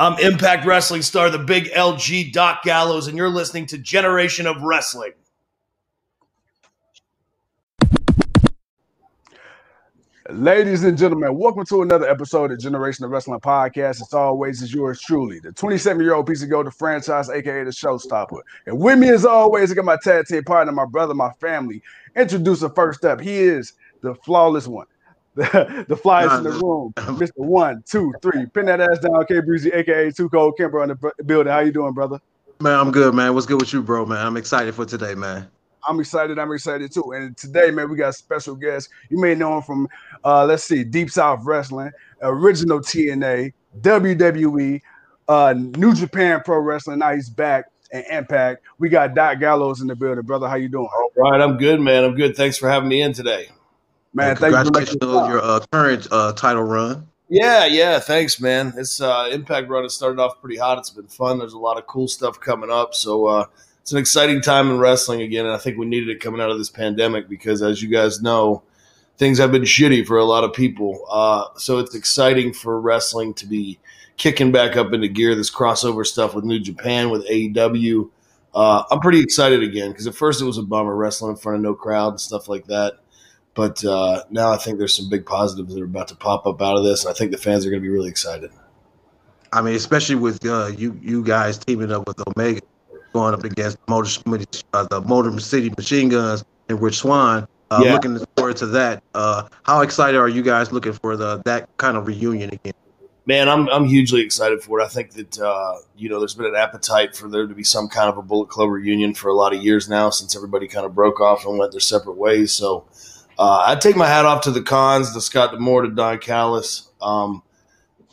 I'm Impact Wrestling star, the big LG Doc Gallows, and you're listening to Generation of Wrestling. Ladies and gentlemen, welcome to another episode of Generation of Wrestling Podcast. As always, is yours truly, the 27 year old piece of gold, the franchise, aka the showstopper. And with me, as always, I got my tag team partner, my brother, my family. Introduce the first up. He is the flawless one, the, the flyest in the room, Mr. One, Two, Three. Pin that ass down, K Breezy, aka Two Cold Kimber on the building. How you doing, brother? Man, I'm good, man. What's good with you, bro, man? I'm excited for today, man. I'm excited. I'm excited too. And today, man, we got a special guest. You may know him from, uh, let's see, Deep South Wrestling, original TNA, WWE, uh, New Japan Pro Wrestling. Now he's back and Impact. We got Doc Gallows in the building, brother. How you doing? All right, I'm good, man. I'm good. Thanks for having me in today. Man, congratulations on your uh, current uh, title run. Yeah, yeah. Thanks, man. This uh, Impact run has started off pretty hot. It's been fun. There's a lot of cool stuff coming up. So uh, it's an exciting time in wrestling again, and I think we needed it coming out of this pandemic because, as you guys know, things have been shitty for a lot of people. Uh, so it's exciting for wrestling to be kicking back up into gear. This crossover stuff with New Japan, with AEW. Uh, I'm pretty excited again because at first it was a bummer wrestling in front of no crowd and stuff like that. But uh, now I think there's some big positives that are about to pop up out of this, and I think the fans are going to be really excited. I mean, especially with uh, you you guys teaming up with Omega, going up against Motor, uh, the Motor City Machine Guns and Rich Swann. Uh, yeah. Looking forward to that. Uh, how excited are you guys looking for the that kind of reunion again? Man, I'm I'm hugely excited for it. I think that uh, you know there's been an appetite for there to be some kind of a Bullet Club reunion for a lot of years now since everybody kind of broke off and went their separate ways. So uh, I take my hat off to the cons, to Scott D'Amore, to Don Callis, um,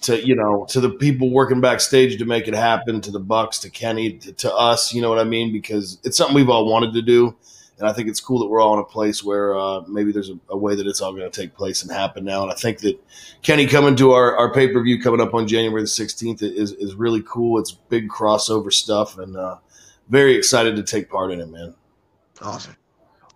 to you know, to the people working backstage to make it happen, to the Bucks, to Kenny, to, to, us. You know what I mean? Because it's something we've all wanted to do, and I think it's cool that we're all in a place where uh, maybe there's a, a, way that it's all going to take place and happen now. And I think that Kenny coming to our, our pay per view coming up on January the 16th is is really cool. It's big crossover stuff, and uh, very excited to take part in it, man. Awesome.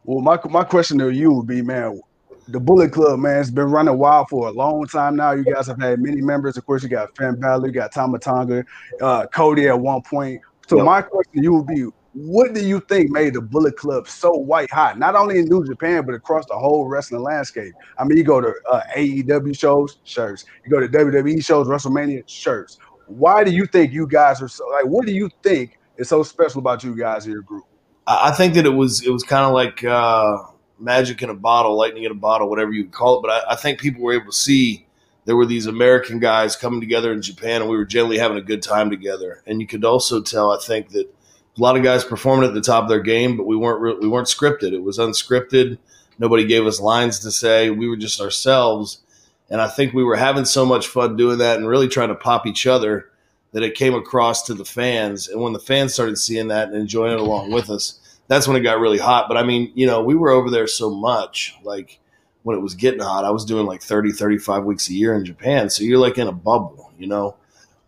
Well, my my question to you would be, man, the Bullet Club, man, it's been running wild for a long time now. You guys have had many members. Of course, you got Finn Balor, you got Tama Tonga, uh, Cody at one point. So yep. my question to you would be, what do you think made the Bullet Club so white hot? Not only in New Japan, but across the whole wrestling landscape. I mean, you go to uh, AEW shows, shirts. You go to WWE shows, WrestleMania shirts. Why do you think you guys are so like? What do you think is so special about you guys in your group? I think that it was it was kind of like uh, magic in a bottle, lightning in a bottle, whatever you call it. But I, I, think people were able to see there were these American guys coming together in Japan, and we were generally having a good time together. And you could also tell, I think, that a lot of guys performing at the top of their game, but we weren't re- we weren't scripted. It was unscripted. Nobody gave us lines to say. We were just ourselves. And I think we were having so much fun doing that and really trying to pop each other that it came across to the fans. And when the fans started seeing that and enjoying it along with us, that's when it got really hot. But I mean, you know, we were over there so much, like when it was getting hot, I was doing like 30, 35 weeks a year in Japan. So you're like in a bubble, you know?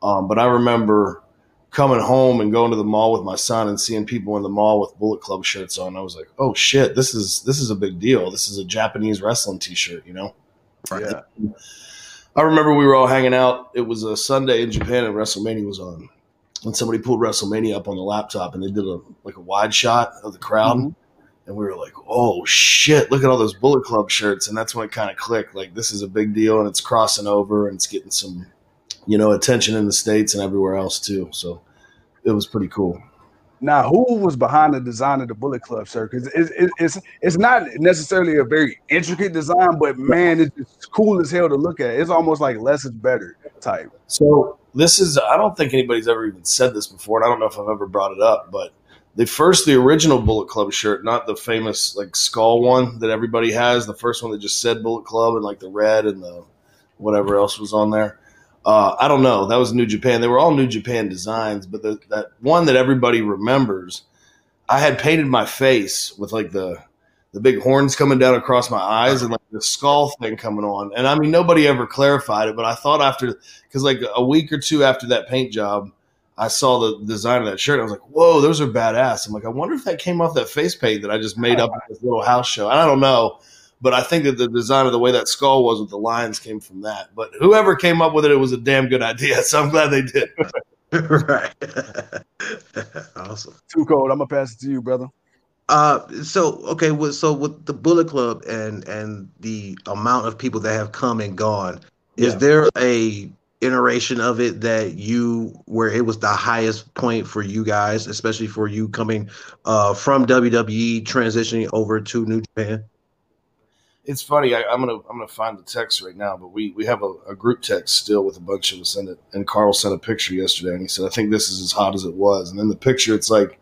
Um, but I remember coming home and going to the mall with my son and seeing people in the mall with Bullet Club shirts on. I was like, oh shit, this is, this is a big deal. This is a Japanese wrestling t-shirt, you know? Right. Yeah. I remember we were all hanging out. It was a Sunday in Japan and WrestleMania was on. And somebody pulled WrestleMania up on the laptop and they did a like a wide shot of the crowd. Mm-hmm. And we were like, oh shit, look at all those Bullet Club shirts. And that's when it kind of clicked. Like, this is a big deal and it's crossing over and it's getting some, you know, attention in the States and everywhere else too. So it was pretty cool. Now, who was behind the design of the Bullet Club shirt? Because it's, it's it's not necessarily a very intricate design, but man, it's cool as hell to look at. It's almost like less is better type. So this is I don't think anybody's ever even said this before, and I don't know if I've ever brought it up, but the first the original Bullet Club shirt, not the famous like skull one that everybody has, the first one that just said Bullet Club and like the red and the whatever else was on there. Uh, I don't know. That was New Japan. They were all New Japan designs, but the, that one that everybody remembers, I had painted my face with like the the big horns coming down across my eyes and like the skull thing coming on. And I mean, nobody ever clarified it, but I thought after because like a week or two after that paint job, I saw the design of that shirt. I was like, "Whoa, those are badass." I'm like, I wonder if that came off that face paint that I just made up at this little house show. And I don't know, But I think that the design of the way that skull was with the lines came from that. But whoever came up with it, it was a damn good idea. So I'm glad they did. right. awesome. Too cold. I'm gonna pass it to you, brother. Uh, so okay, with, so with the Bullet Club and and the amount of people that have come and gone, is there a iteration of it that you where it was the highest point for you guys, especially for you coming uh from WWE transitioning over to New Japan? It's funny. I, I'm gonna I'm gonna find the text right now, but we we have a, a group text still with a bunch of us in it. And Carl sent a picture yesterday, and he said, "I think this is as hot as it was." And in the picture, it's like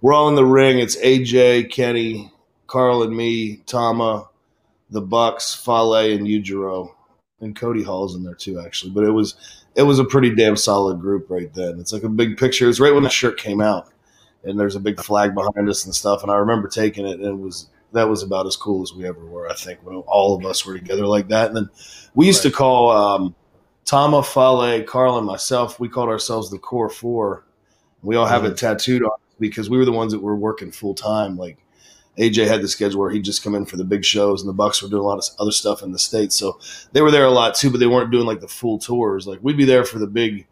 we're all in the ring. It's AJ, Kenny, Carl, and me, Tama, the Bucks, Fale, and Yujiro, and Cody Hall's in there too, actually. But it was it was a pretty damn solid group right then. It's like a big picture. It's right when the shirt came out, and there's a big flag behind us and stuff. And I remember taking it, and it was that was about as cool as we ever were. I think when all of us were together like that. And then we used to call um, Tama, Fale, Carl, and myself. We called ourselves the Core Four. We all have it tattooed on because we were the ones that were working full time. Like AJ had the schedule where he'd just come in for the big shows, and the Bucks were doing a lot of other stuff in the states. So they were there a lot too, but they weren't doing like the full tours. Like we'd be there for the big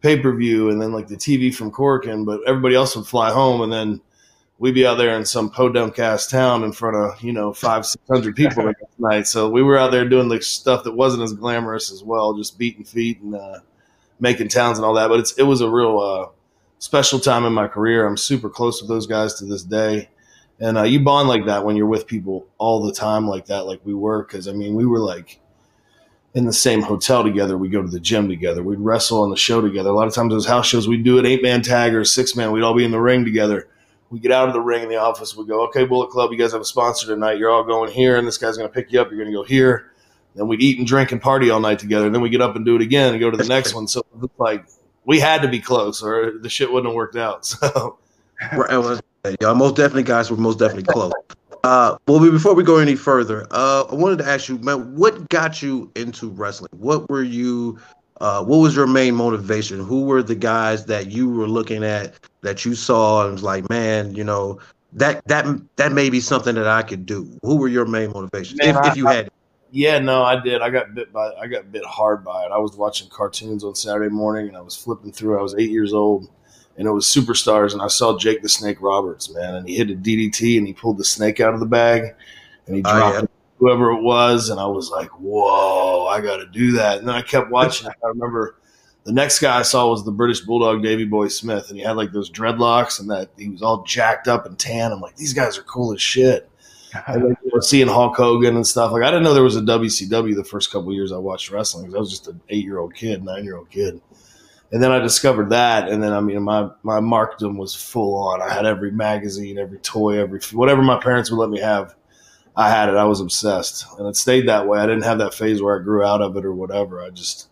pay per view and then like the TV from Korakuen, but everybody else would fly home, and then we'd be out there in some podunk ass town in front of you know five six hundred people the next night. So we were out there doing like stuff that wasn't as glamorous as well, just beating feet and uh, making towns and all that. But it's it was a real uh, special time in my career. I'm super close with those guys to this day. And uh, you bond like that when you're with people all the time like that, like we were. Because I mean, we were like in the same hotel together. We go to the gym together. We'd wrestle on the show together. A lot of times those house shows, we'd do an eight man tag or a six man. We'd all be in the ring together. We get out of the ring in the office. We go, okay, Bullet Club, you guys have a sponsor tonight. You're all going here, and this guy's going to pick you up. You're going to go here. Then we'd eat and drink and party all night together. And Then we get up and do it again and go to the next one. So it's like we had to be close, or the shit wouldn't have worked out. So Right, well, Y'all most definitely guys were most definitely close. Uh, well, before we go any further, uh, I wanted to ask you, man, what got you into wrestling? What were you? Uh, what was your main motivation? Who were the guys that you were looking at that you saw and was like, man, you know, that that that may be something that I could do. Who were your main motivations, Man, if, if you had? Yeah, no, I did. I got bit by I got bit hard by it. I was watching cartoons on Saturday morning and I was flipping through. I was eight years old and it was superstars and I saw Jake the Snake Roberts, man, and he hit a DDT and he pulled the snake out of the bag and he Oh, dropped yeah. it, whoever it was and I was like, Whoa, I gotta do that. And then I kept watching. I remember the next guy I saw was the British Bulldog Davy Boy Smith and he had like those dreadlocks and that he was all jacked up and tan. I'm like, these guys are cool as shit. And then you know, seeing Hulk Hogan and stuff like I didn't know there was a WCW the first couple of years I watched wrestling 'cause I was just an eight year old kid, nine year old kid, and then I discovered that, and then I mean my my markdom was full on. I had every magazine, every toy, every whatever my parents would let me have. I had it. I was obsessed, and it stayed that way. I didn't have that phase where I grew out of it or whatever. I just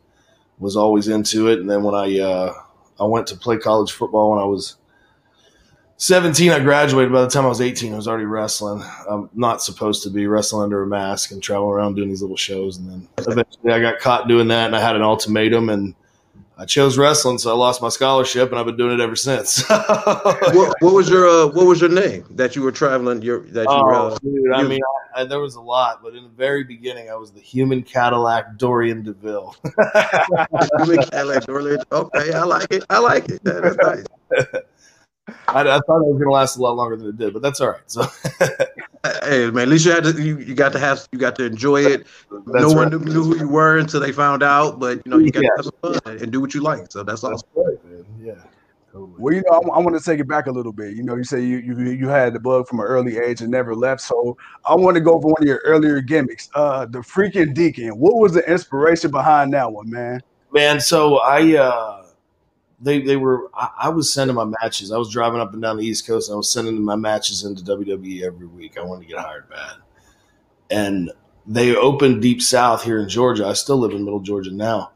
was always into it. And then when I uh, I went to play college football when I was 17 i graduated by the time i was 18 i was already wrestling i'm not supposed to be wrestling under a mask and traveling around doing these little shows and then eventually i got caught doing that and i had an ultimatum and i chose wrestling so i lost my scholarship and i've been doing it ever since what, what was your uh, what was your name that you were traveling? Your that you were. Oh, Uh, dude, I mean, I, I, there was a lot, but in the very beginning, I was the human Cadillac Dorian Deville. okay, I like it. I like it. That- That's nice. I, I thought it was going to last a lot longer than it did, but that's all right. So Hey man, at least you had to you, you got to have you got to enjoy it. that's no one knew, knew who you were until they found out, but you know you got Yeah. to have some fun and do what you like. So that's That's awesome. right, man. Yeah, totally. Well, you know, I, I want to take it back a little bit. You know, you say you, you you had the bug from an early age and never left. So I want to go over one of your earlier gimmicks, uh, the freaking deacon. What was the inspiration behind that one, man? man so i uh they they were I, I was sending my matches. I was driving up and down the east coast i was sending my matches into wwe every week. I wanted to get hired bad. And they opened deep south here in georgia. I still live in middle georgia now.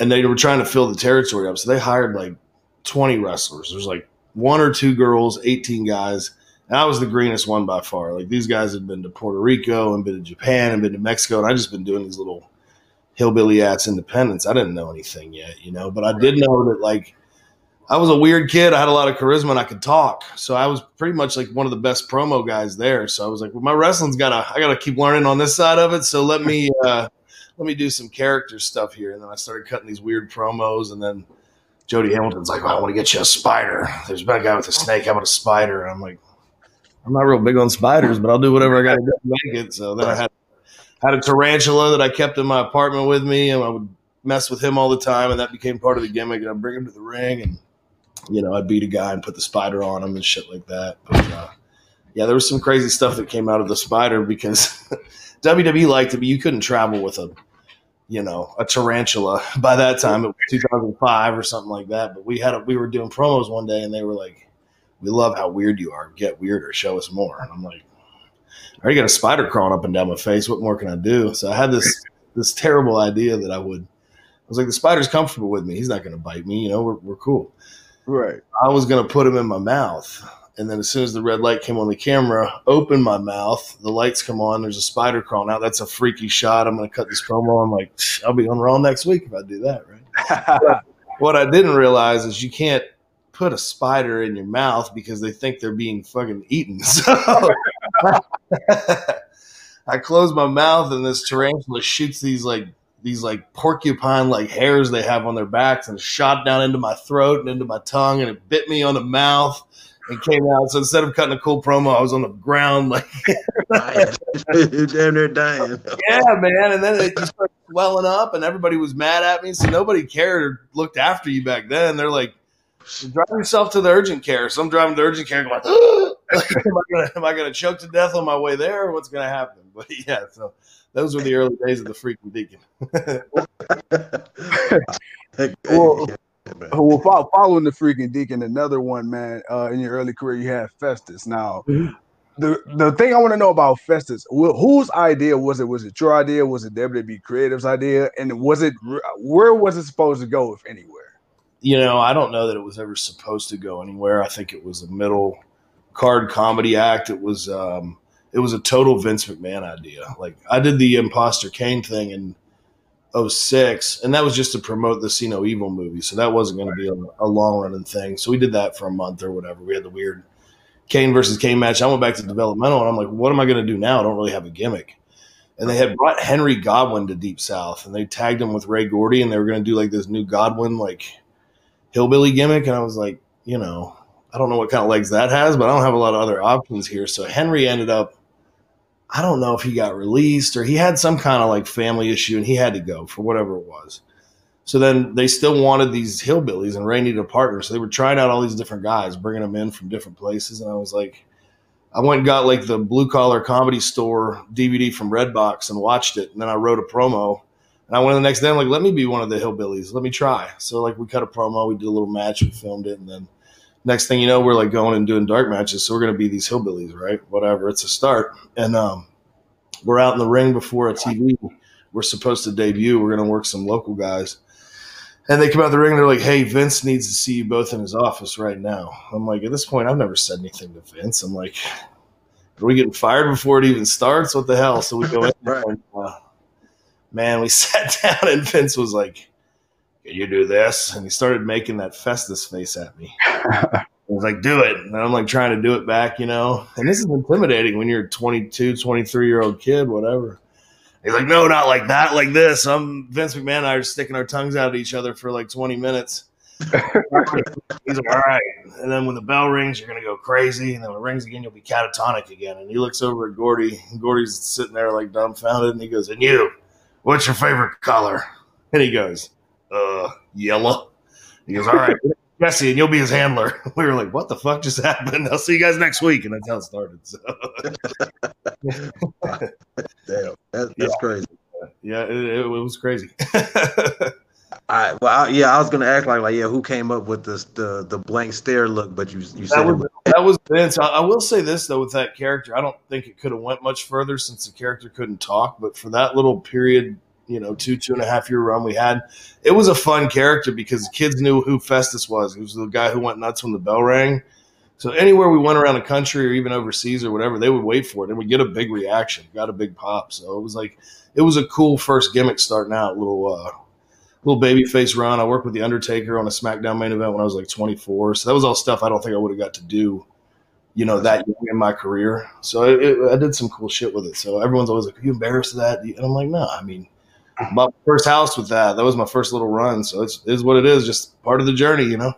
And they were trying to fill the territory up. So they hired like 20 wrestlers. There's like one or two girls 18 guys. And i was the greenest one by far. Like these guys had been to puerto rico and been to japan and been to mexico. And i just been doing these little hillbilly ass independence. I didn't know anything yet, you know, but I did know that like I was a weird kid. I had a lot of charisma and I could talk. So I was pretty much like one of the best promo guys there. So I was like, well, my wrestling's gotta I gotta keep learning on this side of it. So let me uh let me do some character stuff here. And then I started cutting these weird promos and then Jody Hamilton's like, well, I want to get you a spider. There's been a guy with a snake. How about a spider? And I'm like, I'm not real big on spiders, but I'll do whatever I got to do to make it. So then I had had a tarantula that I kept in my apartment with me, and I would mess with him all the time, and that became part of the gimmick. And I'd bring him to the ring, and you know, I'd beat a guy and put the spider on him and shit like that. But uh, yeah, there was some crazy stuff that came out of the spider because WWE liked it, but you couldn't travel with a you know, a tarantula. By that time, it was 2005 or something like that. But we had a, we were doing promos one day, and they were like, "We love how weird you are. Get weirder. Show us more." And I'm like, "I already got a spider crawling up and down my face. What more can I do?" So I had this this terrible idea that I would. I was like, "The spider's comfortable with me. He's not going to bite me. You know, we're we're cool." Right. I was going to put him in my mouth and then as soon as the red light came on the camera, open my mouth. The lights come on. There's a spider crawling out. That's a freaky shot. I'm going to cut this promo. I'm like, I'll be on Raw next week if I do that, right? what I didn't realize is you can't put a spider in your mouth because they think they're being fucking eaten. So I close my mouth and this tarantula shoots these like these like porcupine like hairs they have on their backs and shot down into my throat and into my tongue and it bit me on the mouth and came out. So instead of cutting a cool promo, I was on the ground like damn near dying. yeah, man. And then it just started swelling up, and everybody was mad at me. So nobody cared or looked after you back then. They're like, drive yourself to the urgent care. So I'm driving to urgent care, going, like, am, I gonna, am I gonna choke to death on my way there? What's gonna happen? But yeah, so those were the early days of the freaking deacon. well, well, following the freaking Deacon, another one, man. Uh, in your early career, you had Festus. Now, mm-hmm. the the thing I want to know about Festus, whose idea was it? Was it your idea? Was it WWE Creative's idea? And was it where was it supposed to go, if anywhere? You know, I don't know that it was ever supposed to go anywhere. I think it was a middle card comedy act. It was um, it was a total Vince McMahon idea. Like I did the Imposter Kane thing and 06, and that was just to promote the See No Evil movie. So that wasn't going to be a, a long running thing. So we did that for a month or whatever. We had the weird Kane versus Kane match. I went back to developmental, and I'm like, what am I going to do now? I don't really have a gimmick. And they had brought Henry Godwin to Deep South, and they tagged him with Ray Gordy, and they were going to do like this new Godwin like hillbilly gimmick. And I was like, you know, I don't know what kind of legs that has, but I don't have a lot of other options here. So Henry ended up I don't know if he got released or he had some kind of like family issue and he had to go for whatever it was. So then they still wanted these hillbillies and Ray needed a partner. So they were trying out all these different guys, bringing them in from different places. And I was like, I went and got like the blue collar comedy store DVD from Redbox and watched it. And then I wrote a promo. And I went to the next day, I'm like, let me be one of the hillbillies. Let me try. So like we cut a promo, we did a little match, we filmed it, and then next thing you know, we're like going and doing dark matches. So we're going to be these hillbillies, right? Whatever. It's a start. And um, we're out in the ring before a TV. We're supposed to debut. We're going to work some local guys. And they come out the ring and they're like, hey, Vince needs to see you both in his office right now. I'm like, at this point, I've never said anything to Vince. I'm like, are we getting fired before it even starts? What the hell? So we go in right. and, uh, man, we sat down and Vince was like, can you do this? And he started making that Festus face at me. I was like, do it. And I'm like trying to do it back, you know? And this is intimidating when you're a 22, 23 year old kid, whatever. He's like, no, not like that, like this. I'm Vince McMahon and I are sticking our tongues out at each other for like 20 minutes. He's like, all right. And then when the bell rings, you're going to go crazy. And then when it rings again, you'll be catatonic again. And he looks over at Gordy. And Gordy's sitting there like dumbfounded. And he goes, and you, what's your favorite color? And he goes, uh, yellow. He goes, all right, Jesse, and you'll be his handler. We were like, what the fuck just happened? I'll see you guys next week. And that's how it started. So. Damn, that's, that's yeah. crazy. Yeah, it, it, was crazy. I well, I, yeah, I was gonna ask like, like, yeah, who came up with this the the blank stare look? But you you said that was, that was Vince. I, I, will say this though, with that character, I don't think it could have went much further since the character couldn't talk. But for that little period you know two two and a half year run we had it was a fun character because kids knew who festus was he was the guy who went nuts when the bell rang so anywhere we went around the country or even overseas or whatever they would wait for it and we get a big reaction got a big pop so it was like it was a cool first gimmick starting out little uh little baby face run. I worked with the Undertaker on a SmackDown main event when I was like 24. So that was all stuff I don't think I would have got to do, you know, that young in my career. So it, it, I did some cool shit with it. So everyone's always like, "Are you embarrassed of that?" And I'm like, "No, I mean." My first house with that. That was my first little run. So it's is what it is. Just part of the journey, you know.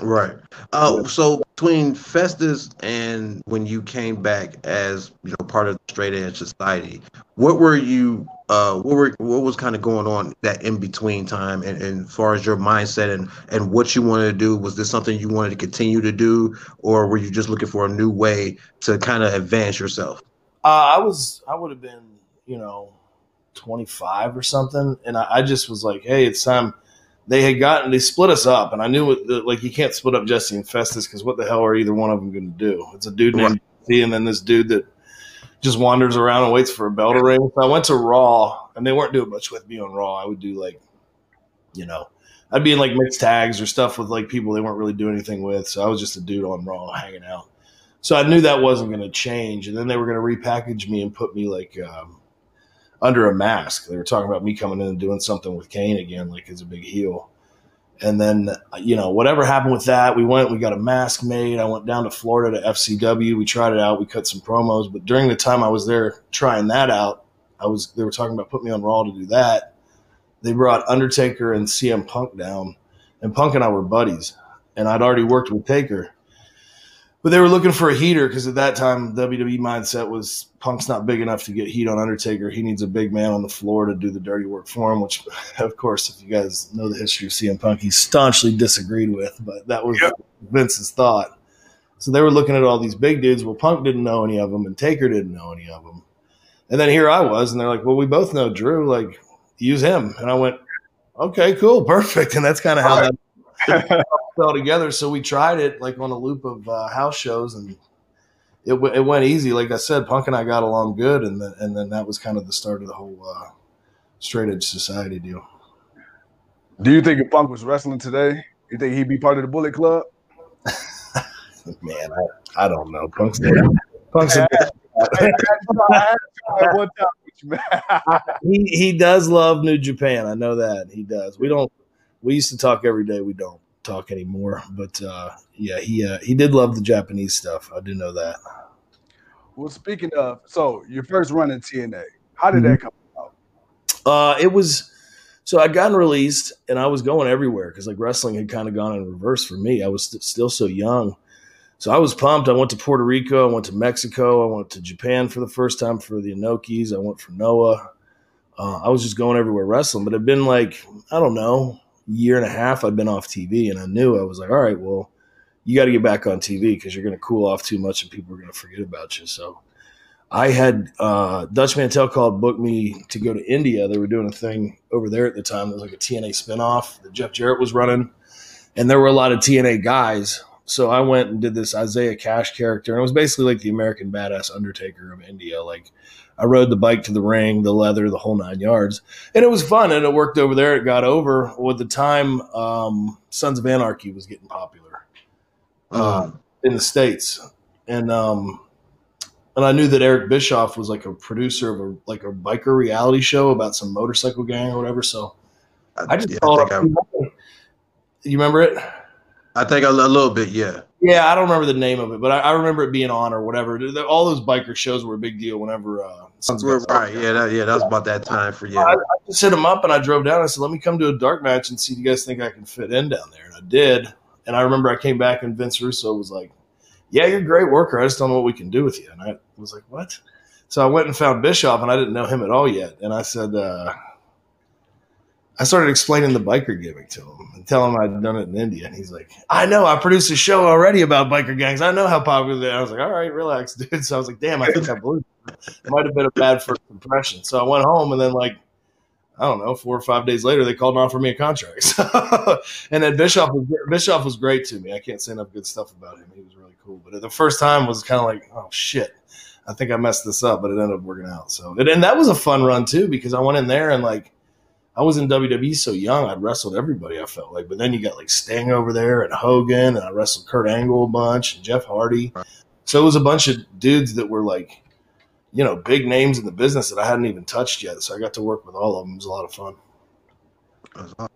Right. Uh, so between Festus and when you came back as you know part of the straight edge society, what were you? Uh, what were what was kind of going on that in between time, and, and as far as your mindset and and what you wanted to do, was this something you wanted to continue to do, or were you just looking for a new way to kind of advance yourself? Uh, I was. I would have been, you know, twenty five or something, and I, I just was like, hey, it's time they had gotten they split us up, and I knew it, like you can't split up Jesse and Festus because what the hell are either one of them going to do? It's a dude named Jesse, and then this dude that just wanders around and waits for a bell to ring. So I went to Raw, and they weren't doing much with me on Raw. I would do like, you know, I'd be in like mixed tags or stuff with like people they weren't really doing anything with. So I was just a dude on Raw hanging out. So I knew that wasn't going to change, and then they were going to repackage me and put me like. Um, under a mask. They were talking about me coming in and doing something with Kane again, like as a big heel. And then, you know, whatever happened with that, we went, we got a mask made. I went down to Florida to FCW. We tried it out. We cut some promos. But during the time I was there trying that out, I was, they were talking about putting me on Raw to do that. They brought Undertaker and CM Punk down, and Punk and I were buddies. And I'd already worked with Taker but they were looking for a heater because at that time WWE mindset was Punk's not big enough to get heat on Undertaker. He needs a big man on the floor to do the dirty work for him. Which, of course, if you guys know the history of CM Punk, he staunchly disagreed with. But that was yep. Vince's thought. So they were looking at all these big dudes. Well, Punk didn't know any of them, and Taker didn't know any of them. And then here I was, and they're like, "Well, we both know Drew. Like, use him." And I went, "Okay, cool, perfect." And that's kind of how that fell together. So we tried it like on a loop of uh, house shows, and it, w- it went easy. Like I said, Punk and I got along good, and then and then that was kind of the start of the whole uh, straight edge society deal. Do you think if Punk was wrestling today, you think he'd be part of the Bullet Club? Man, I, I don't know. Punk's Punk's. A- he he does love New Japan. I know that he does. We don't. We used to talk every day. We don't talk anymore. But uh, yeah, he uh, he did love the Japanese stuff. I do know that. Well, speaking of, so your first run in TNA, how did mm-hmm. that come about? Uh, it was so I'd gotten released and I was going everywhere because like wrestling had kind of gone in reverse for me. I was st- still so young. So I was pumped. I went to Puerto Rico. I went to Mexico. I went to Japan for the first time for the Inokis. I went for Noah. Uh, I was just going everywhere wrestling, but it'd been like, I don't know, year and a half I'd been off TV, and I knew I was like, all right, well, you got to get back on TV because you're going to cool off too much, and people are going to forget about you. So I had uh, Dutch Mantell called booked me to go to India. They were doing a thing over there at the time. It was like a TNA spinoff that Jeff Jarrett was running, and there were a lot of TNA guys. So I went and did this Isaiah Cash character, and it was basically like the American Badass Undertaker of India, like I rode the bike to the ring, the leather, the whole nine yards, and it was fun. And it worked over there. It got over. With the time, um, Sons of Anarchy was getting popular uh, mm. in the states, and um, and I knew that Eric Bischoff was like a producer of a like a biker reality show about some motorcycle gang or whatever. So I just yeah, thought, I you remember it? I think a, a little bit, yeah. Yeah, I don't remember the name of it, but I, I, remember it being on or whatever. All those biker shows were a big deal whenever. Uh, right, yeah, that, yeah, that was about that time for you. I, I just hit him up and I drove down. I said, "Let me come to a dark match and see if you guys think I can fit in down there." And I did. And I remember I came back and Vince Russo was like, "Yeah, you're a great worker. I just don't know what we can do with you." And I was like, "What?" So I went and found Bischoff, and I didn't know him at all yet. And I said, uh, I started explaining the biker gimmick to him and telling him I'd done it in India. And he's like, I know, I produced a show already about biker gangs. I know how popular they are. I was like, all right, relax, dude. So I was like, damn, I think I blew it. might have been a bad first impression. So I went home and then like, I don't know, four or five days later, they called and offered me a contract. and then Bischoff was, Bischoff was great to me. I can't say enough good stuff about him. He was really cool. But the first time was kind of like, oh shit, I think I messed this up, but it ended up working out. So, and that was a fun run too, because I went in there and like, I was in WWE so young, I'd wrestled everybody. I felt like, but then you got like Sting over there and Hogan, and I wrestled Kurt Angle a bunch and Jeff Hardy. So it was a bunch of dudes that were like, you know, big names in the business that I hadn't even touched yet. So I got to work with all of them. It was a lot of fun.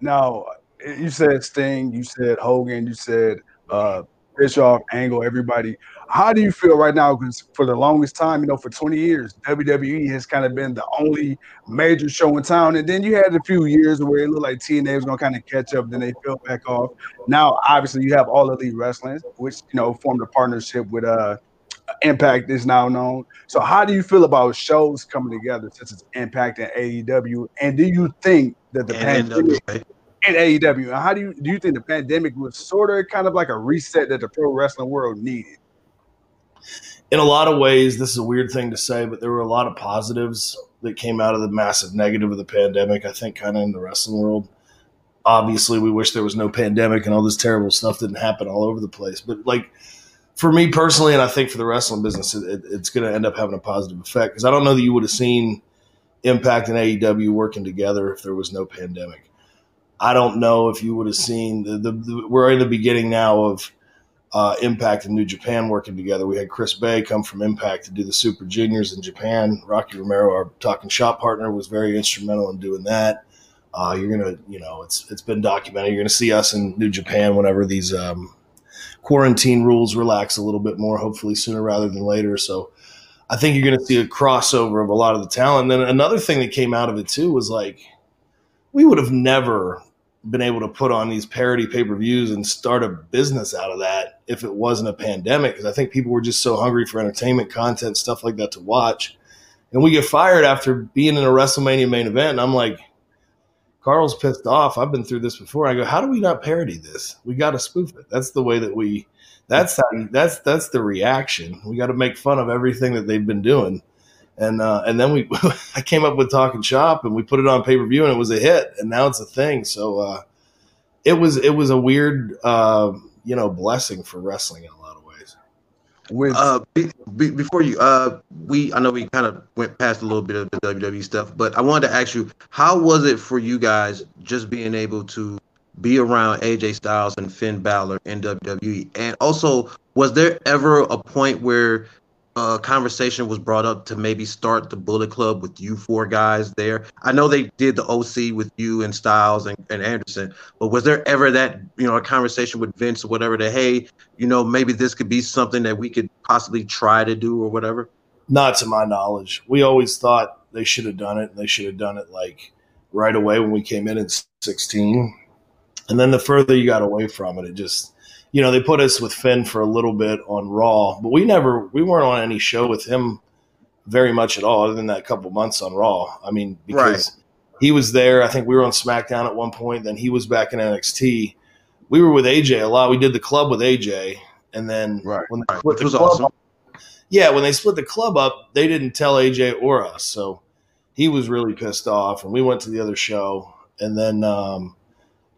Now, you said Sting, you said Hogan, you said uh, Bischoff, Angle, everybody. How do you feel right now? Because for the longest time, you know, for 20 years, WWE has kind of been the only major show in town. And then you had a few years where it looked like TNA was going to kind of catch up, then they fell back off. Now, obviously, you have All Elite Wrestling, which, you know, formed a partnership with uh, Impact is now known. So, how do you feel about shows coming together, since it's Impact and AEW? And do you think that the And pandemic NWA. and AEW, how do you do you think the pandemic was sort of kind of like a reset that the pro wrestling world needed? In a lot of ways, this is a weird thing to say, but there were a lot of positives that came out of the massive negative of the pandemic. I think, kind of in the wrestling world. Obviously, we wish there was no pandemic and all this terrible stuff didn't happen all over the place. But like for me personally, and I think for the wrestling business, it, it, it's going to end up having a positive effect because I don't know that you would have seen Impact and AEW working together if there was no pandemic. I don't know if you would have seen the, the, the we're in the beginning now of uh, Impact and New Japan working together. We had Chris Bey come from Impact to do the Super Juniors in Japan. Rocky Romero, our talking shop partner, was very instrumental in doing that. Uh, you're gonna, you know, it's it's been documented. You're gonna see us in New Japan whenever these um, quarantine rules relax a little bit more. Hopefully sooner rather than later. So I think you're gonna see a crossover of a lot of the talent. And then another thing that came out of it too was like we would have never been able to put on these parody pay per views and start a business out of that if it wasn't a pandemic. Because I think people were just so hungry for entertainment content, stuff like that to watch. And we get fired after being in a WrestleMania main event. And I'm like, Carl's pissed off. I've been through this before. I go, how do we not parody this? We got to spoof it. That's the way that we. That's how. That's that's the reaction. We got to make fun of everything that they've been doing and uh, and then we I came up with Talking Shop and we put it on pay per view and it was a hit and now it's a thing. So uh, it was it was a weird uh, you know blessing for wrestling in a lot of ways. With Uh, be, be, before you, uh, we I know we kind of went past a little bit of the WWE stuff, but I wanted to ask you, how was it for you guys just being able to be around AJ Styles and Finn Balor in WWE, and also was there ever a point where a conversation was brought up to maybe start the Bullet Club with you four guys there? I know they did the OC with you and Styles and, and Anderson, but was there ever that you know a conversation with Vince or whatever that hey, you know maybe this could be something that we could possibly try to do or whatever? Not to my knowledge. We always thought they should have done it. and They should have done it like right away when we came in in sixteen. And then the further you got away from it, it just you know they put us with Finn for a little bit on Raw, but we never we weren't on any show with him very much at all, other than that couple months on Raw. I mean, because he was there. I think we were on SmackDown at one point. Then he was back in NXT. We were with AJ a lot. We did the club with AJ, and then Right. when they split the was club awesome. up- yeah, when they split the club up, they didn't tell AJ or us, so he was really pissed off. And we went to the other show, and then um,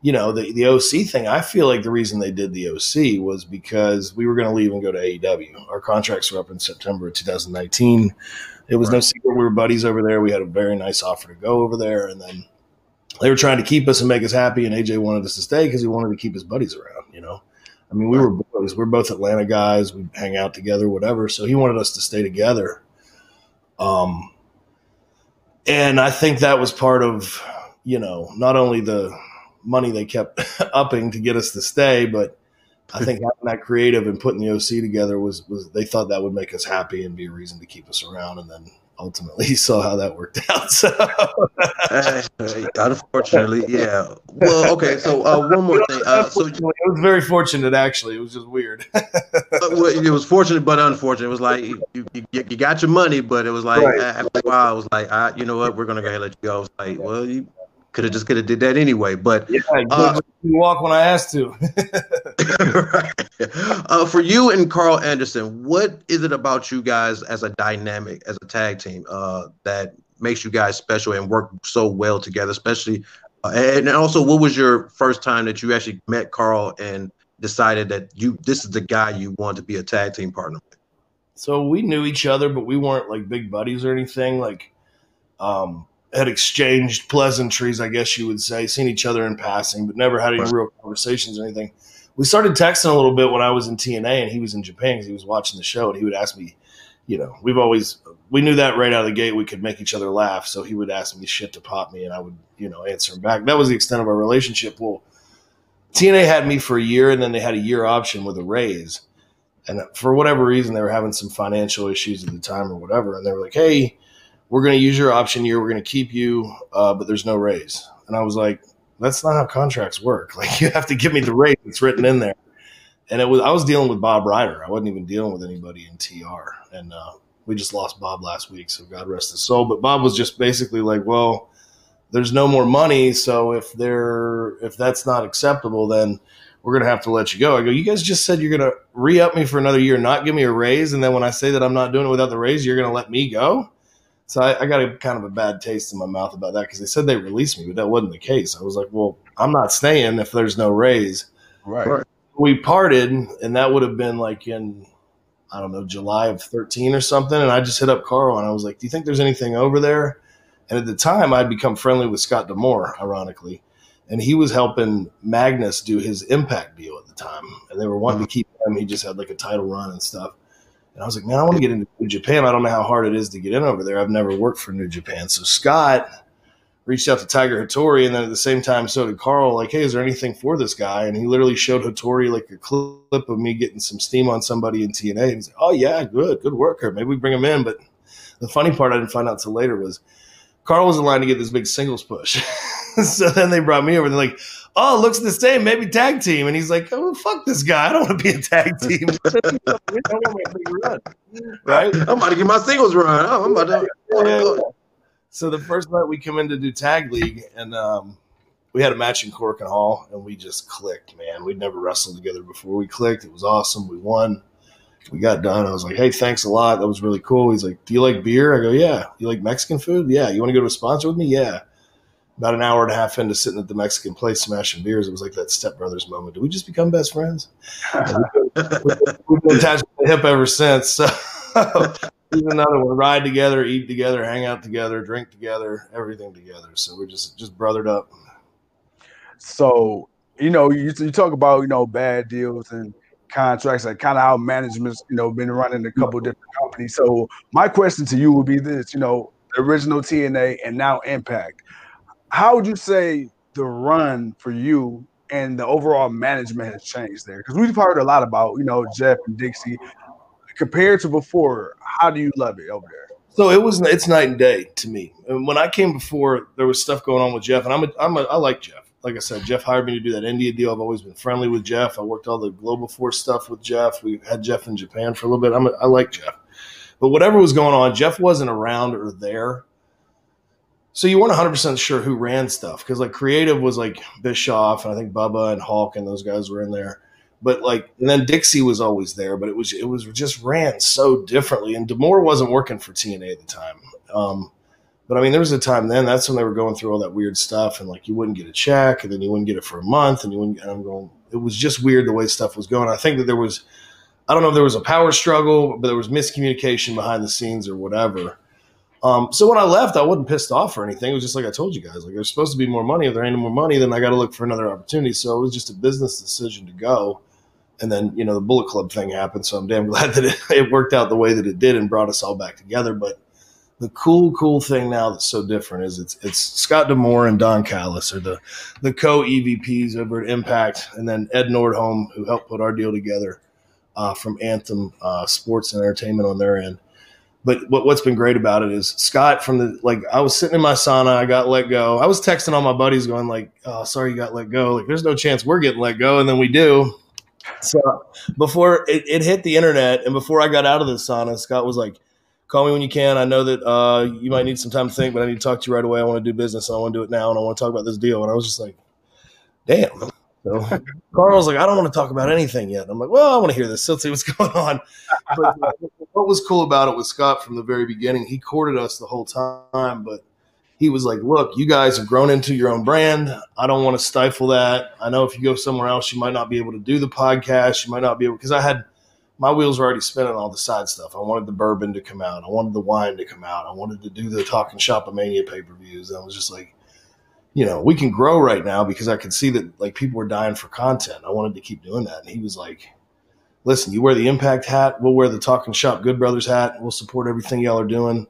you know the the OC thing. I feel like the reason they did the OC was because we were going to leave and go to AEW. Our contracts were up in September of 2019. It was no secret we were buddies over there. We had a very nice offer to go over there, and then they were trying to keep us and make us happy. And AJ wanted us to stay because he wanted to keep his buddies around. You know, I mean, we were boys. We're both Atlanta guys. We hang out together, whatever. So he wanted us to stay together. Um, and I think that was part of, you know, not only the money they kept upping to get us to stay, but I think having that creative and putting the OC together was was they thought that would make us happy and be a reason to keep us around. And then ultimately saw how that worked out. So Uh, unfortunately, yeah. Well, okay. So uh, one more thing. Uh, so it was very fortunate, actually. It was just weird. it was fortunate but unfortunate. It was like you, you, you got your money, but it was like Right. after a while, it was like, I, you know what, we're gonna go ahead and let you go. It's like, well, you could have just could have did that anyway. But yeah, I Uh, walk when I asked to. right. uh, for you and Carl Anderson, what is it about you guys as a dynamic, as a tag team, uh, that makes you guys special and work so well together? Especially, uh, and also, what was your first time that you actually met Carl and decided that you this is the guy you want to be a tag team partner with? So we knew each other, but we weren't like big buddies or anything. Like, um, had exchanged pleasantries, I guess you would say, seen each other in passing, but never had any real conversations or anything. We started texting a little bit when I was in TNA and he was in Japan because he was watching the show, and he would ask me, you know, we've always we knew that right out of the gate we could make each other laugh. So he would ask me shit to pop me, and I would you know answer him back. That was the extent of our relationship. Well, TNA had me for a year, and then they had a year option with a raise. And for whatever reason, they were having some financial issues at the time or whatever, and they were like, "Hey, we're going to use your option year. We're going to keep you, uh, but there's no raise." And I was like, "That's not how contracts work. Like you have to give me the raise that's written in there." And it was I was dealing with Bob Ryder. I wasn't even dealing with anybody in TR, and uh, we just lost Bob last week, so God rest his soul. But Bob was just basically like, "Well, there's no more money, so if they're if that's not acceptable, then." we're going to have to let you go. I go, you guys just said you're going to re up me for another year, not give me a raise. And then when I say that I'm not doing it without the raise, you're going to let me go. So I, I got a kind of a bad taste in my mouth about that because they said they released me, but that wasn't the case. I was like, well, I'm not staying if there's no raise. Right. We parted, and that would have been like in, I don't know, July of 13 or something. And I just hit up Carl and I was like, do you think there's anything over there? And at the time, I'd become friendly with Scott D'Amore, ironically and he was helping Magnus do his Impact deal at the time, and they were wanting to mm-hmm. keep him. He just had like a title run and stuff. And I was like, man, I want to get into New Japan. I don't know how hard it is to get in over there. I've never worked for New Japan. So Scott reached out to Tiger Hattori, and then at the same time, so did Carl. Like, hey, is there anything for this guy? And he literally showed Hattori like a clip of me getting some steam on somebody in TNA. And he's like, oh yeah, good, good worker. Maybe we bring him in. But the funny part I didn't find out till later was Carl was in line to get this big singles push. so then they brought me over. They're like, "Oh, looks the same. Maybe tag team." And he's like, "Oh, fuck this guy. I don't want to be a tag team. right? I'm about to get my singles run. Oh, I'm about to. Yeah, yeah. So the first night we come in to do tag league, and um, we had a match in Korakuen Hall, and we just clicked. Man, we'd never wrestled together before. We clicked. It was awesome. We won. We got done. I was like, "Hey, thanks a lot. That was really cool." He's like, "Do you like beer?" I go, "Yeah." "You like Mexican food?" "Yeah." "You want to go to a sponsor with me?" "Yeah." About an hour and a half into sitting at the Mexican place smashing beers, it was like that stepbrothers moment. Did we just become best friends? we've been attached to the hip ever since. So another one, ride together, eat together, hang out together, drink together, everything together. So we're just just brothered up. So you know, you, you talk about you know bad deals and contracts, like kind of how management's you know been running a couple different companies. So my question to you would be this: you know, the original TNA and now Impact how would you say the run for you and the overall management has changed there? Because we've heard a lot about, you know, Jeff and Dixie. Compared to before, how do you love it over there? So it was it's night and day to me. And when I came before, there was stuff going on with Jeff, and I'm a, I'm a, I like Jeff. Like I said, Jeff hired me to do that India deal. I've always been friendly with Jeff. I worked all the Global Force stuff with Jeff. We had Jeff in Japan for a little bit. I'm a, I like Jeff, but whatever was going on, Jeff wasn't around or there so you weren't 100% sure who ran stuff because like creative was like bischoff and i think bubba and hulk and those guys were in there. But like and then dixie was always there but it was it was just ran so differently and D'Amore wasn't working for tna at the time. Um, but i mean there was a time then that's when they were going through all that weird stuff and like you wouldn't get a check and then you wouldn't get it for a month and you wouldn't and i'm going it was just weird the way stuff was going. I think that there was i don't know if there was a power struggle but there was miscommunication behind the scenes or whatever um, so when I left, I wasn't pissed off or anything. It was just like I told you guys, like there's supposed to be more money. If there ain't more money, then I got to look for another opportunity. So it was just a business decision to go. And then you know the Bullet Club thing happened, so I'm damn glad that it, it worked out the way that it did and brought us all back together. But the cool, cool thing now that's so different is it's it's Scott D'Amore and Don Callis are the the co EVPs over at Impact, and then Ed Nordholm who helped put our deal together uh, from Anthem uh, Sports and Entertainment on their end but what, what's been great about it is Scott from the like I was sitting in my sauna, I got let go. I was texting all my buddies going like, "Oh, sorry you got let go." Like there's no chance we're getting let go and then we do. So before it, it hit the internet and before I got out of the sauna, Scott was like, "Call me when you can. I know that uh, you might need some time to think, but I need to talk to you right away. I want to do business. And I want to do it now and I want to talk about this deal." And I was just like, "Damn." So Carl's like, I don't want to talk about anything yet. I'm like, well, I want to hear this. Let's see what's going on. But uh, what was cool about it was Scott from the very beginning, he courted us the whole time, but he was like, look, you guys have grown into your own brand. I don't want to stifle that. I know if you go somewhere else, you might not be able to do the podcast. You might not be able, because I had my wheels were already spinning all the side stuff. I wanted the bourbon to come out. I wanted the wine to come out. I wanted to do the Talking Shop of Mania pay per views. I was just like, you know, we can grow right now because I could see that like people were dying for content. I wanted to keep doing that. And he was like, listen, you wear the Impact hat, we'll wear the Talking Shop Good Brothers hat, we'll support everything y'all are doing.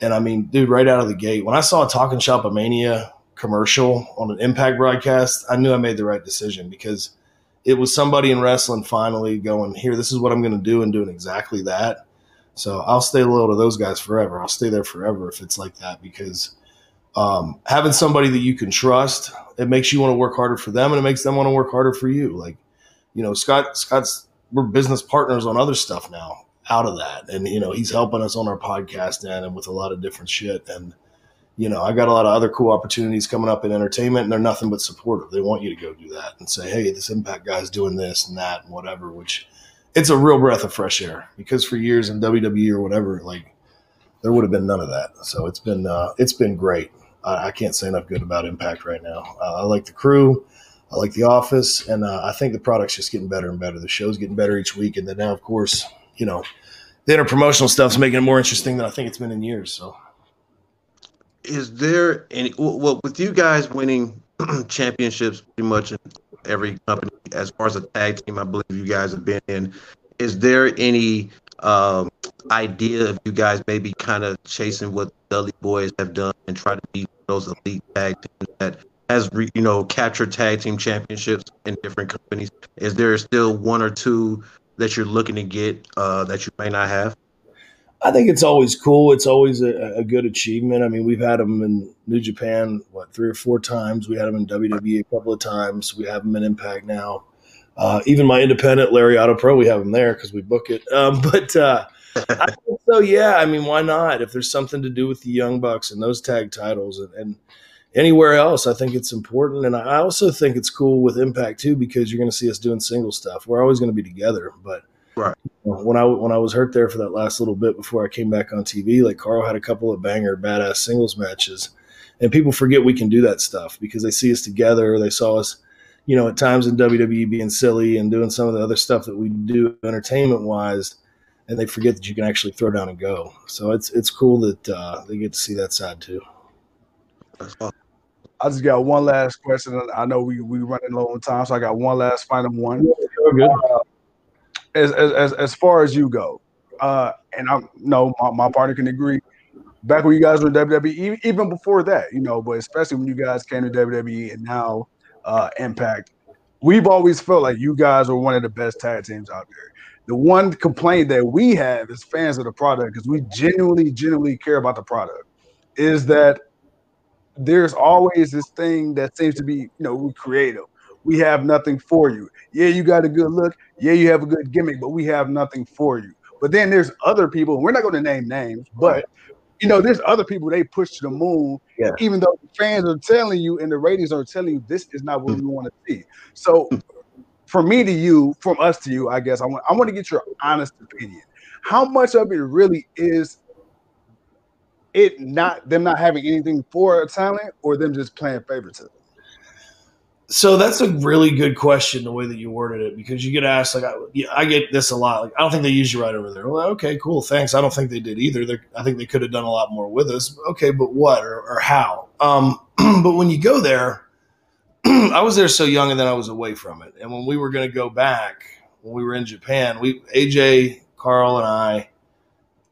And I mean, dude, right out of the gate, when I saw a Talking Shop of Mania commercial on an Impact broadcast, I knew I made the right decision because it was somebody in wrestling finally going, here, this is what I'm going to do and doing exactly that. So I'll stay loyal to those guys forever. I'll stay there forever if it's like that because um, having somebody that you can trust, it makes you want to work harder for them and it makes them want to work harder for you. Like, you know, Scott, Scott's, we're business partners on other stuff now out of that. And, you know, he's helping us on our podcast end and with a lot of different shit. And, you know, I got a lot of other cool opportunities coming up in entertainment and they're nothing but supportive. They want you to go do that and say, Hey, this impact guy's doing this and that and whatever, which it's a real breath of fresh air because for years in WWE or whatever, like there would have been none of that. So it's been, uh, it's been great. I, I can't say enough good about impact right now. Uh, I like the crew. I like the office and uh, I think the product's just getting better and better. The show's getting better each week. And then now, of course, you know, the interpromotional stuff's making it more interesting than I think it's been in years. So, is there any well with you guys winning championships pretty much in every company as far as a tag team? I believe you guys have been in. Is there any um, idea of you guys maybe kind of chasing what the Dudley Boys have done and try to be those elite tag teams that has re, you know captured tag team championships in different companies? Is there still one or two that you're looking to get uh, that you may not have? I think it's always cool. It's always a, a, good achievement. I mean, we've had them in New Japan what three or four times. We had them in WWE a couple of times. We have them in Impact now. Uh, even my independent Larry Lariato Pro, we have them there because we book it. Um, but uh, so. Yeah, I mean, why not? If there's something to do with the Young Bucks and those tag titles and, and anywhere else, I think it's important. And I also think it's cool with Impact too because you're going to see us doing single stuff. We're always going to be together, but right. when I when I was hurt there for that last little bit before I came back on TV, like Karl had a couple of banger badass singles matches, and people forget we can do that stuff because they see us together. They saw us, you know, at times in WWE being silly and doing some of the other stuff that we do entertainment wise. And they forget that you can actually throw down and go. So it's it's cool that uh, they get to see that side too. I just got one last question. I know we we running low on time, so I got one last final one. Good. Uh, as, as as far as you go, uh, and I know my, my partner can agree. Back when you guys were in WWE, even before that, you know, but especially when you guys came to WWE and now uh, Impact, we've always felt like you guys are one of the best tag teams out there. The one complaint that we have as fans of the product, because we genuinely, genuinely care about the product, is that there's always this thing that seems to be, you know, we creative. We have nothing for you. Yeah, you got a good look. Yeah, you have a good gimmick, but we have nothing for you. But then there's other people. We're not going to name names, but you know, there's other people they push to the moon, yeah. even though fans are telling you and the ratings are telling you this is not what hmm. we want to see. So, from me to you, from us to you, I guess I want I want to get your honest opinion. How much of it really is it not them not having anything for a talent or them just playing favoritism? So that's a really good question, the way that you worded it, because you get asked like, I, I get this a lot. Like, I don't think they use you right over there. Well, okay, cool, thanks. I don't think they did either. They're, I think they could have done a lot more with us. Okay, but what or, or how? Um, but when you go there, I was there so young, and then I was away from it. And when we were going to go back, when we were in Japan, we AJ, Karl, and I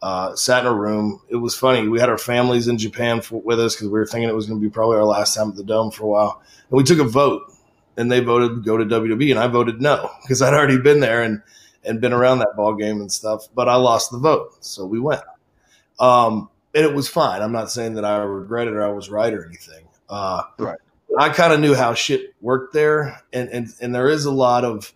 uh, sat in a room. It was funny. We had our families in Japan for, with us because we were thinking it was going to be probably our last time at the Dome for a while. And we took a vote, and they voted go to WWE, and I voted no because I'd already been there and and been around that ball game and stuff. But I lost the vote, so we went. Um, and it was fine. I'm not saying that I regret it or I was right or anything. Uh, right. I kind of knew how shit worked there, and and and there is a lot of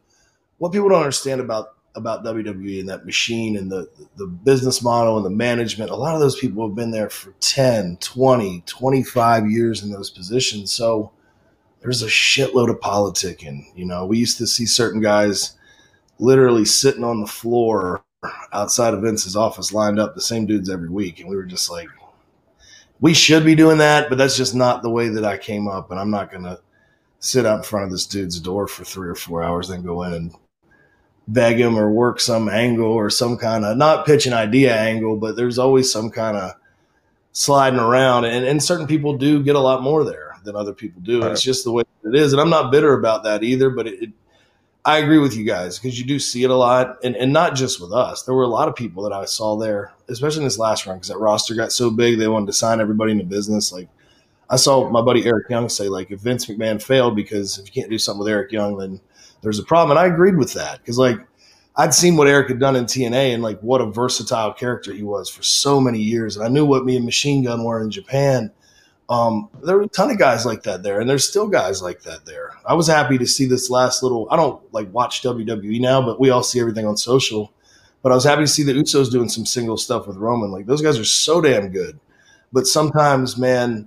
what people don't understand about about WWE and that machine and the the business model and the management. A lot of those people have been there for 10, 20, 25 years in those positions. So there's a shitload of politicking. You know, we used to see certain guys literally sitting on the floor outside of Vince's office lined up, the same dudes every week. And we were just like, we should be doing that, but that's just not the way that I came up. And I'm not going to sit out in front of this dude's door for three or four hours, then go in and beg him or work some angle or some kind of not pitch an idea angle, but there's always some kind of sliding around. And, and certain people do get a lot more there than other people do. Right. It's just the way it is. And I'm not bitter about that either, but it, it I agree with you guys because you do see it a lot, and, and not just with us. There were a lot of people that I saw there, especially in this last run, because that roster got so big they wanted to sign everybody into business. Like I saw my buddy Eric Young say, like if Vince McMahon failed because if you can't do something with Eric Young, then there's a problem. And I agreed with that because like I'd seen what Eric had done in TNA and like what a versatile character he was for so many years, and I knew what me and Machine Gun were in Japan um, there were a ton of guys like that there, and there's still guys like that there. I was happy to see this last little. I don't like watch WWE now, but we all see everything on social. But I was happy to see the Usos doing some single stuff with Roman. Like those guys are so damn good. But sometimes, man,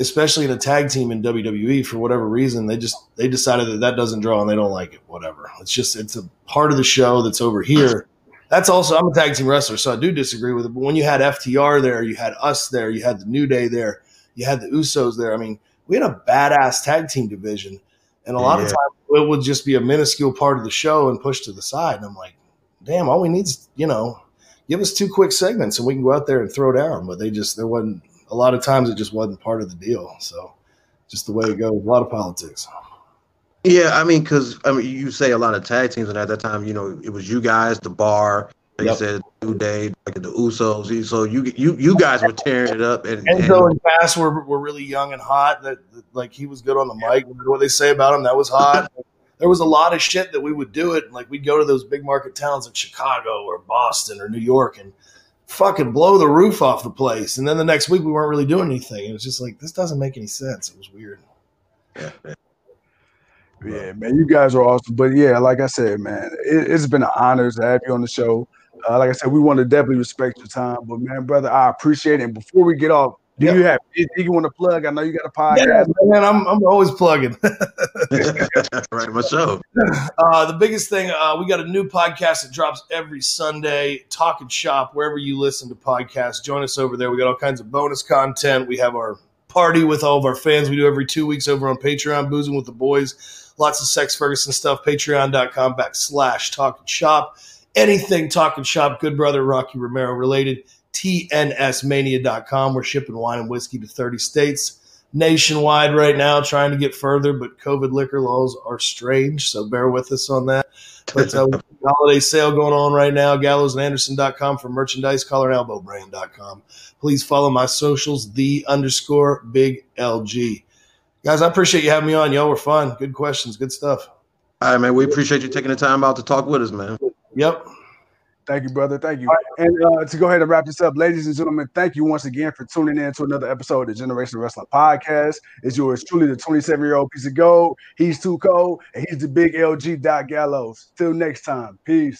especially in a tag team in WWE, for whatever reason, they just they decided that that doesn't draw and they don't like it. Whatever. It's just it's a part of the show that's over here. That's also I'm a tag team wrestler, so I do disagree with it. But when you had FTR there, you had us there, you had the New Day there you had the Usos there. I mean, we had a badass tag team division, and a lot yeah. of times it would just be a minuscule part of the show and pushed to the side. And I'm like, damn, all we need is you know, give us two quick segments and we can go out there and throw down. But they just there wasn't a lot of times it just wasn't part of the deal. So just the way it goes, a lot of politics. Yeah, I mean, because I mean, you say a lot of tag teams, and at that time, you know, it was you guys, the bar, they yep. said New Day, like the Usos. So you you you guys were tearing it up. And Enzo and, and Cass were, were really young and hot. That, that like he was good on the mic. What they say about him, that was hot. there was a lot of shit that we would do it. Like we'd go to those big market towns like Chicago or Boston or New York and fucking blow the roof off the place. And then the next week we weren't really doing anything. It was just like this doesn't make any sense. It was weird. Yeah. Yeah, man, you guys are awesome. But yeah, like I said, man, it, has been an honor to have you on the show. Uh, like I said, we want to definitely respect your time. But man, brother, I appreciate it. And before we get off, do yep. you have anything you want to plug? I know you got a podcast. Yeah, man, I'm, I'm always plugging. right, my show. Uh, the biggest thing, uh, we got a new podcast that drops every Sunday, Talking Shop, wherever you listen to podcasts. Join us over there. We got all kinds of bonus content. We have our party with all of our fans we do every two weeks over on Patreon, Boozing with the Boys. Lots of Sex Ferguson stuff. Patreon.com backslash Talking Shop anything talking shop, good brother Rocky Romero related, tnsmania.com. We're shipping wine and whiskey to 30 states nationwide right now, trying to get further, but COVID liquor laws are strange, so bear with us on that. But uh, holiday sale going on right now, gallowsandanderson.com for merchandise, collarandelbowbrand.com. Please follow my socials, the underscore big LG. Guys, I appreciate you having me on. Y'all were fun. Good questions. Good stuff. All right, man. We appreciate you taking the time out to talk with us, man. Yep. Thank you, brother. Thank you. Right. And uh, to go ahead and wrap this up, ladies and gentlemen, thank you once again for tuning in to another episode of the Generation Wrestling Podcast. It's yours truly, the 27 year old piece of gold. He's too cold, and he's the big LG Doc Gallows. Till next time, peace.